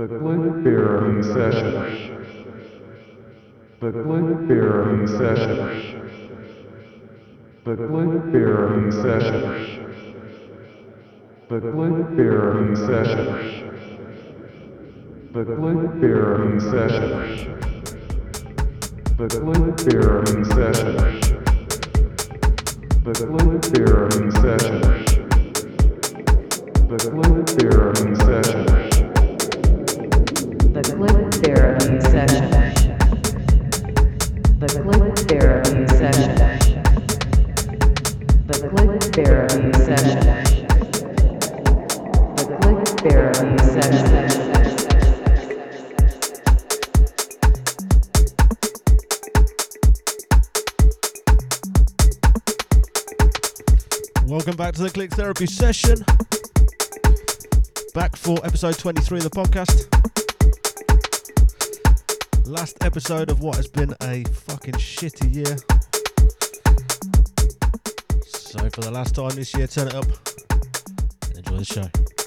The Click Therapy Session. The Click Therapy Session. The Click Therapy Session. The Click Therapy Session. The Click Therapy Session. The Click Therapy Session. The Click Therapy Session. The Click Therapy Session. Click Therapy Session. The Click Therapy Session. The Click Therapy Session. The Click Therapy Session. Welcome back to the Click Therapy session. Back for episode 23 of the podcast. Last episode of what has been a fucking shitty year. So, for the last time this year, turn it up and enjoy the show.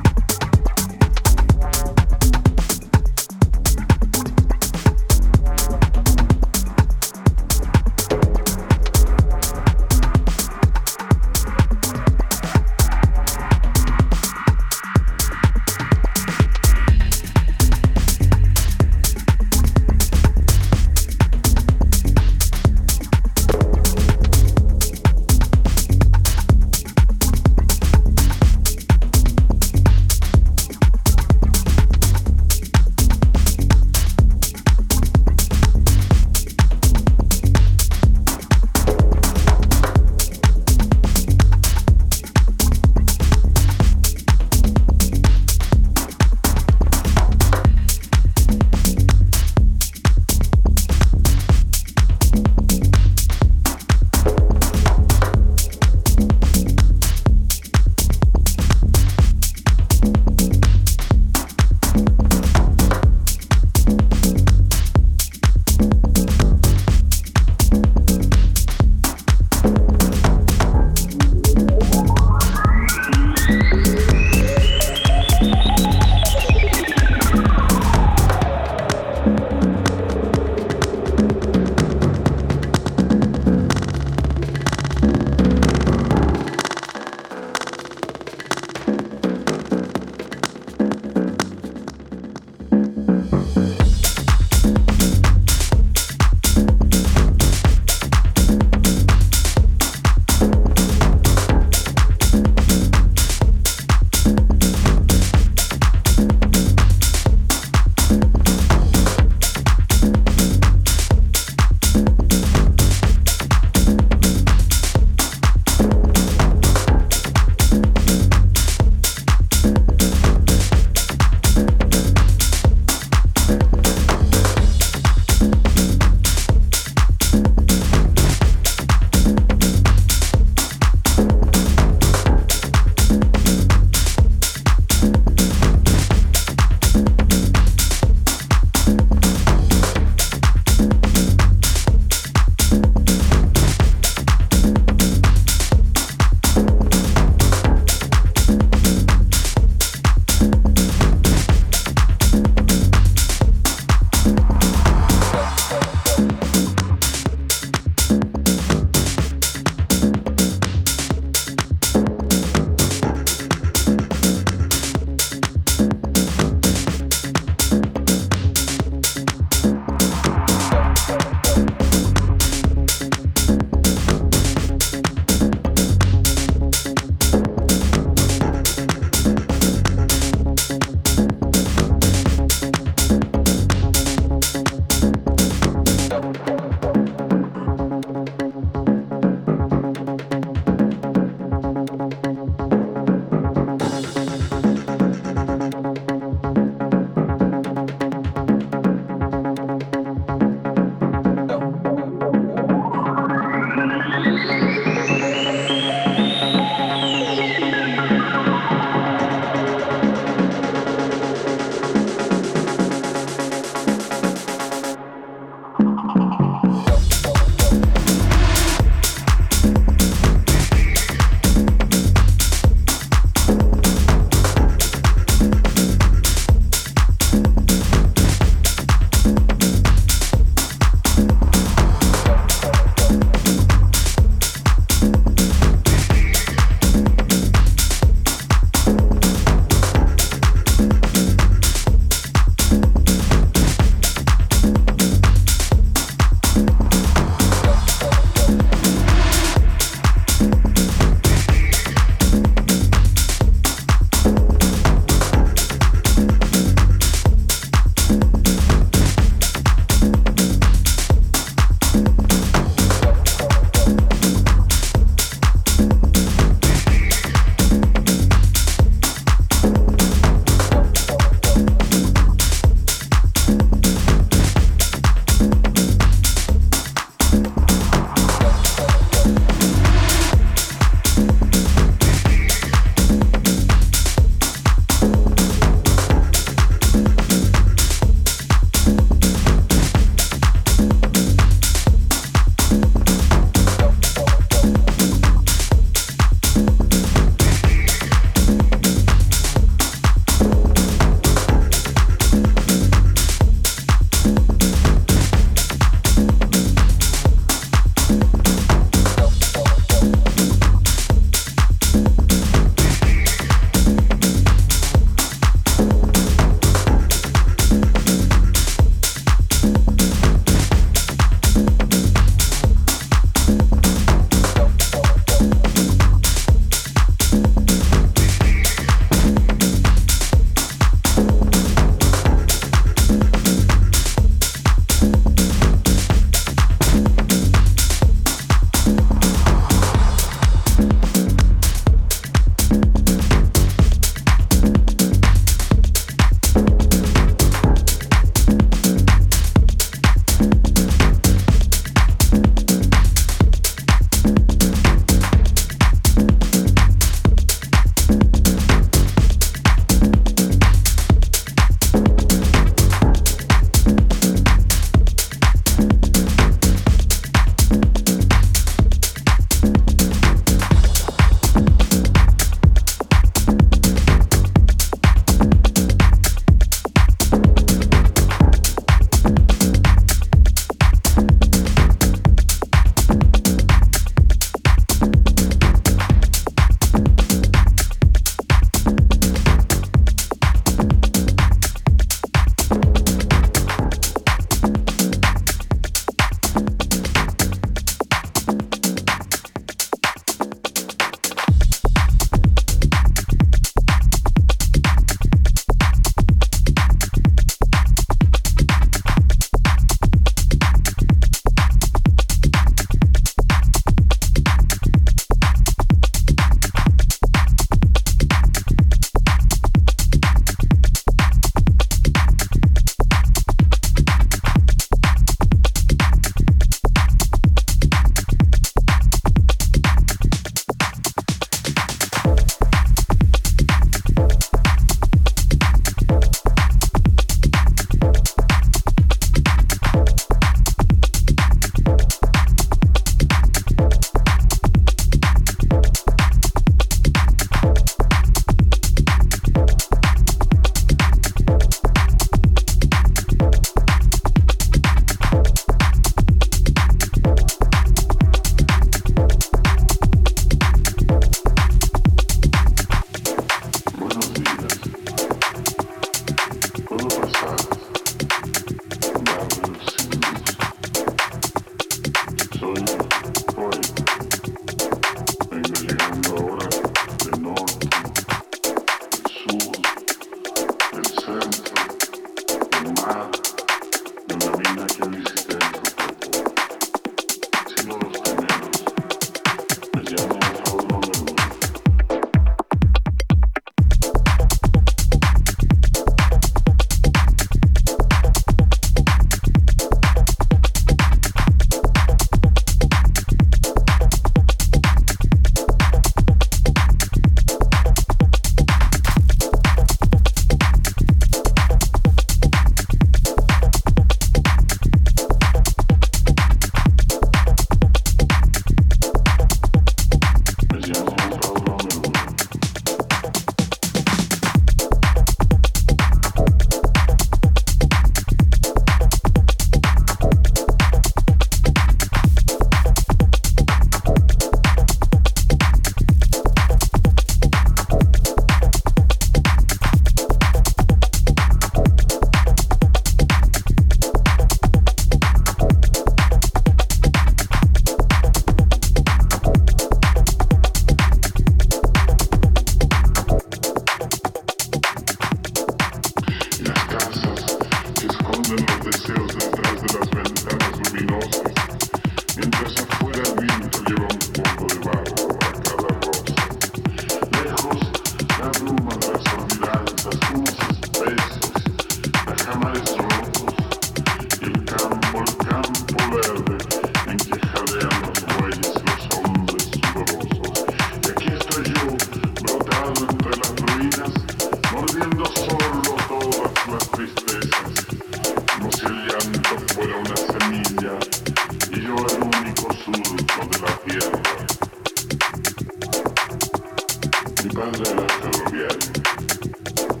Dipende de lo que.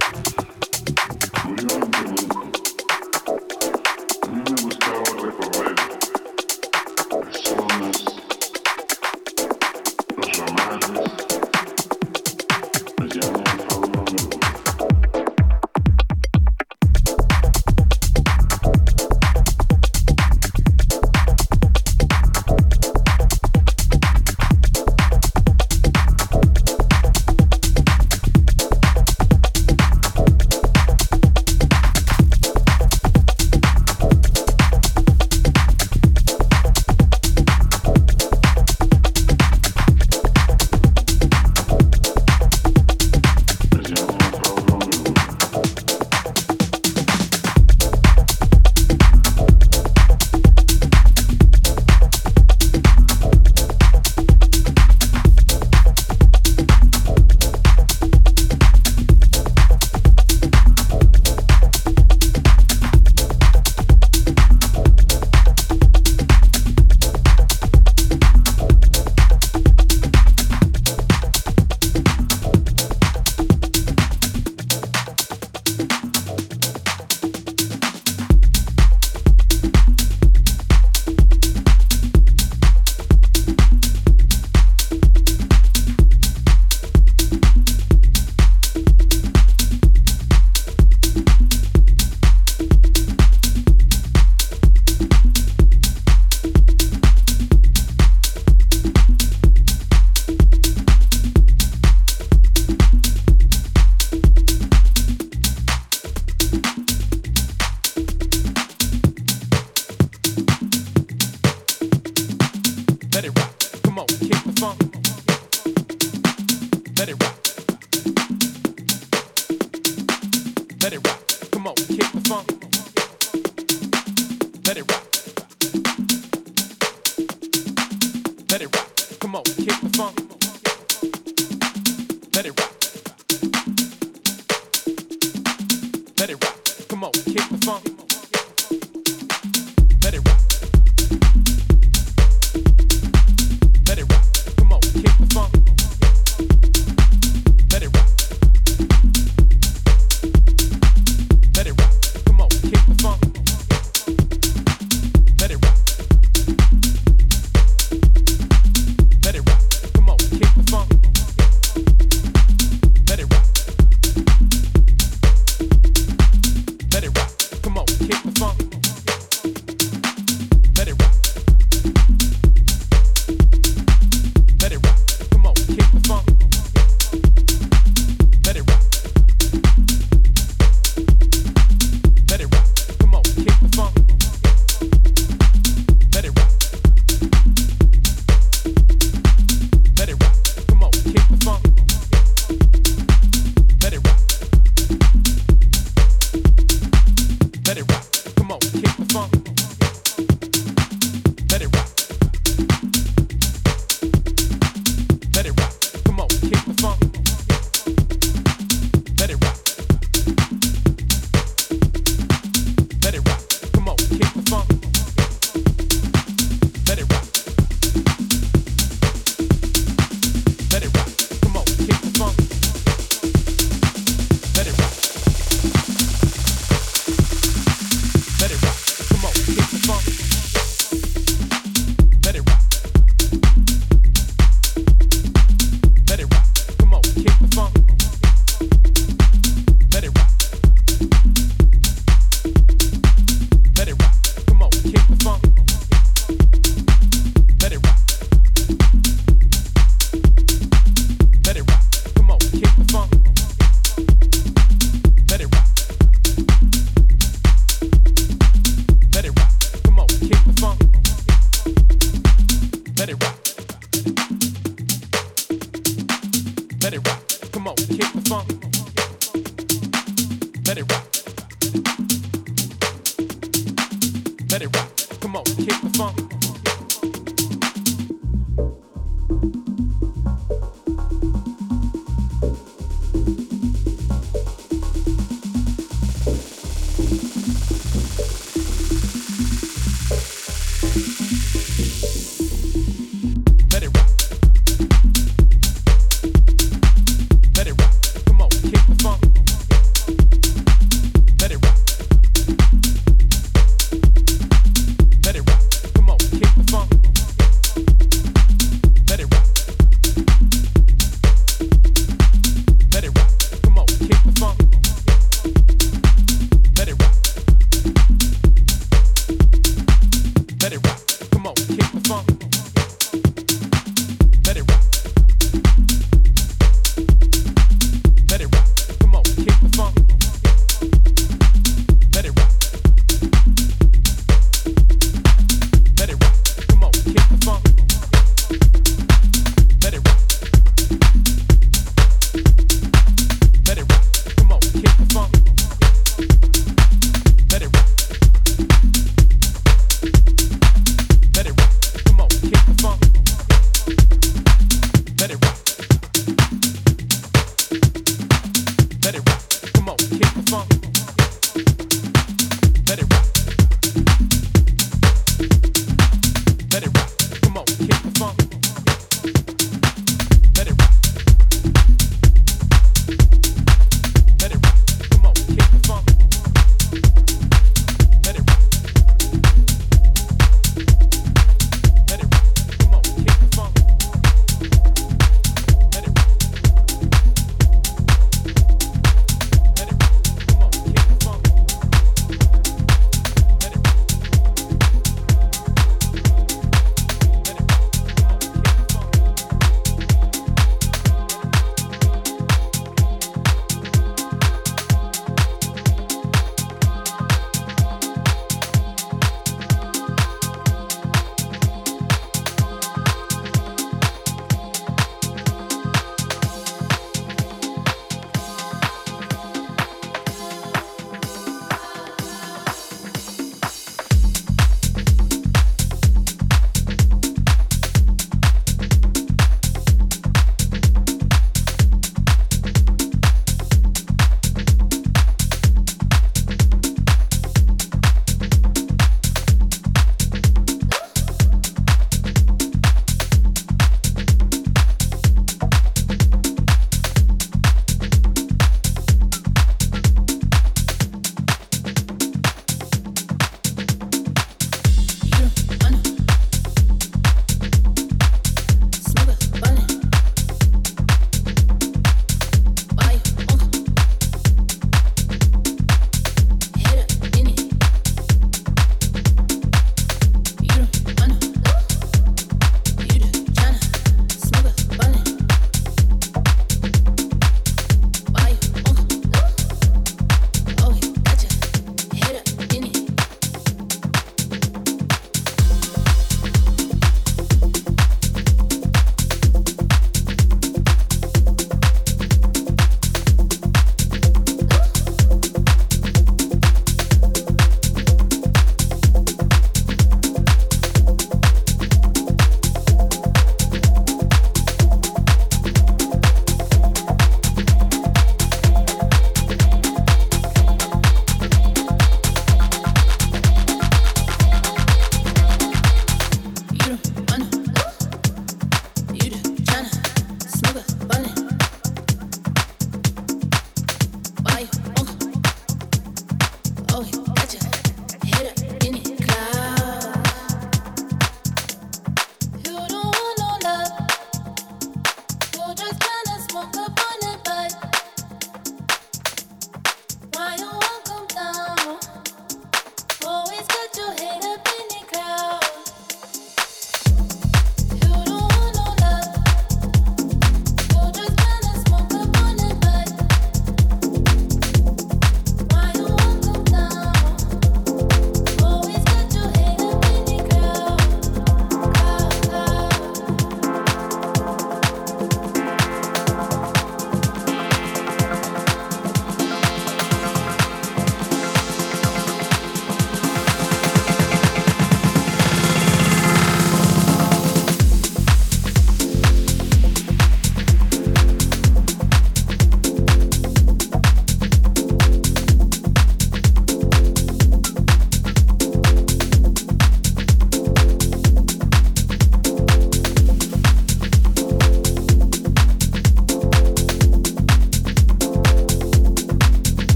Let the rock.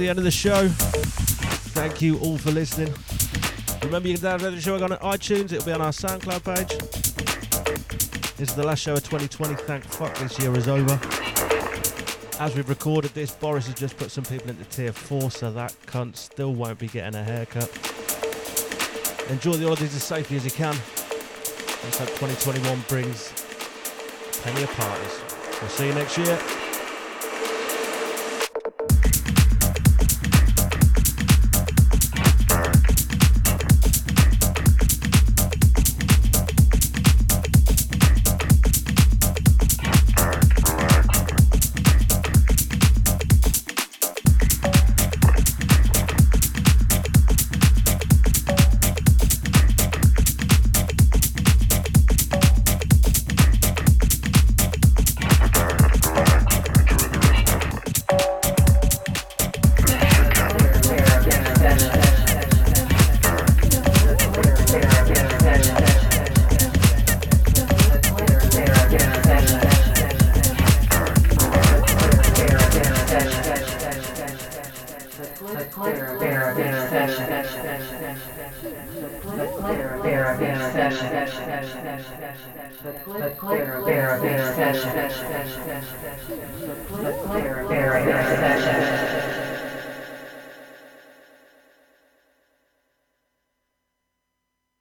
The end of the show. Thank you all for listening. Remember, you can download the show on iTunes. It'll be on our SoundCloud page. This is the last show of 2020. Thank fuck this year is over. As we've recorded this, Boris has just put some people into tier four, so that cunt still won't be getting a haircut. Enjoy the holidays as safely as you can. Let's hope 2021 brings plenty of parties. We'll see you next year.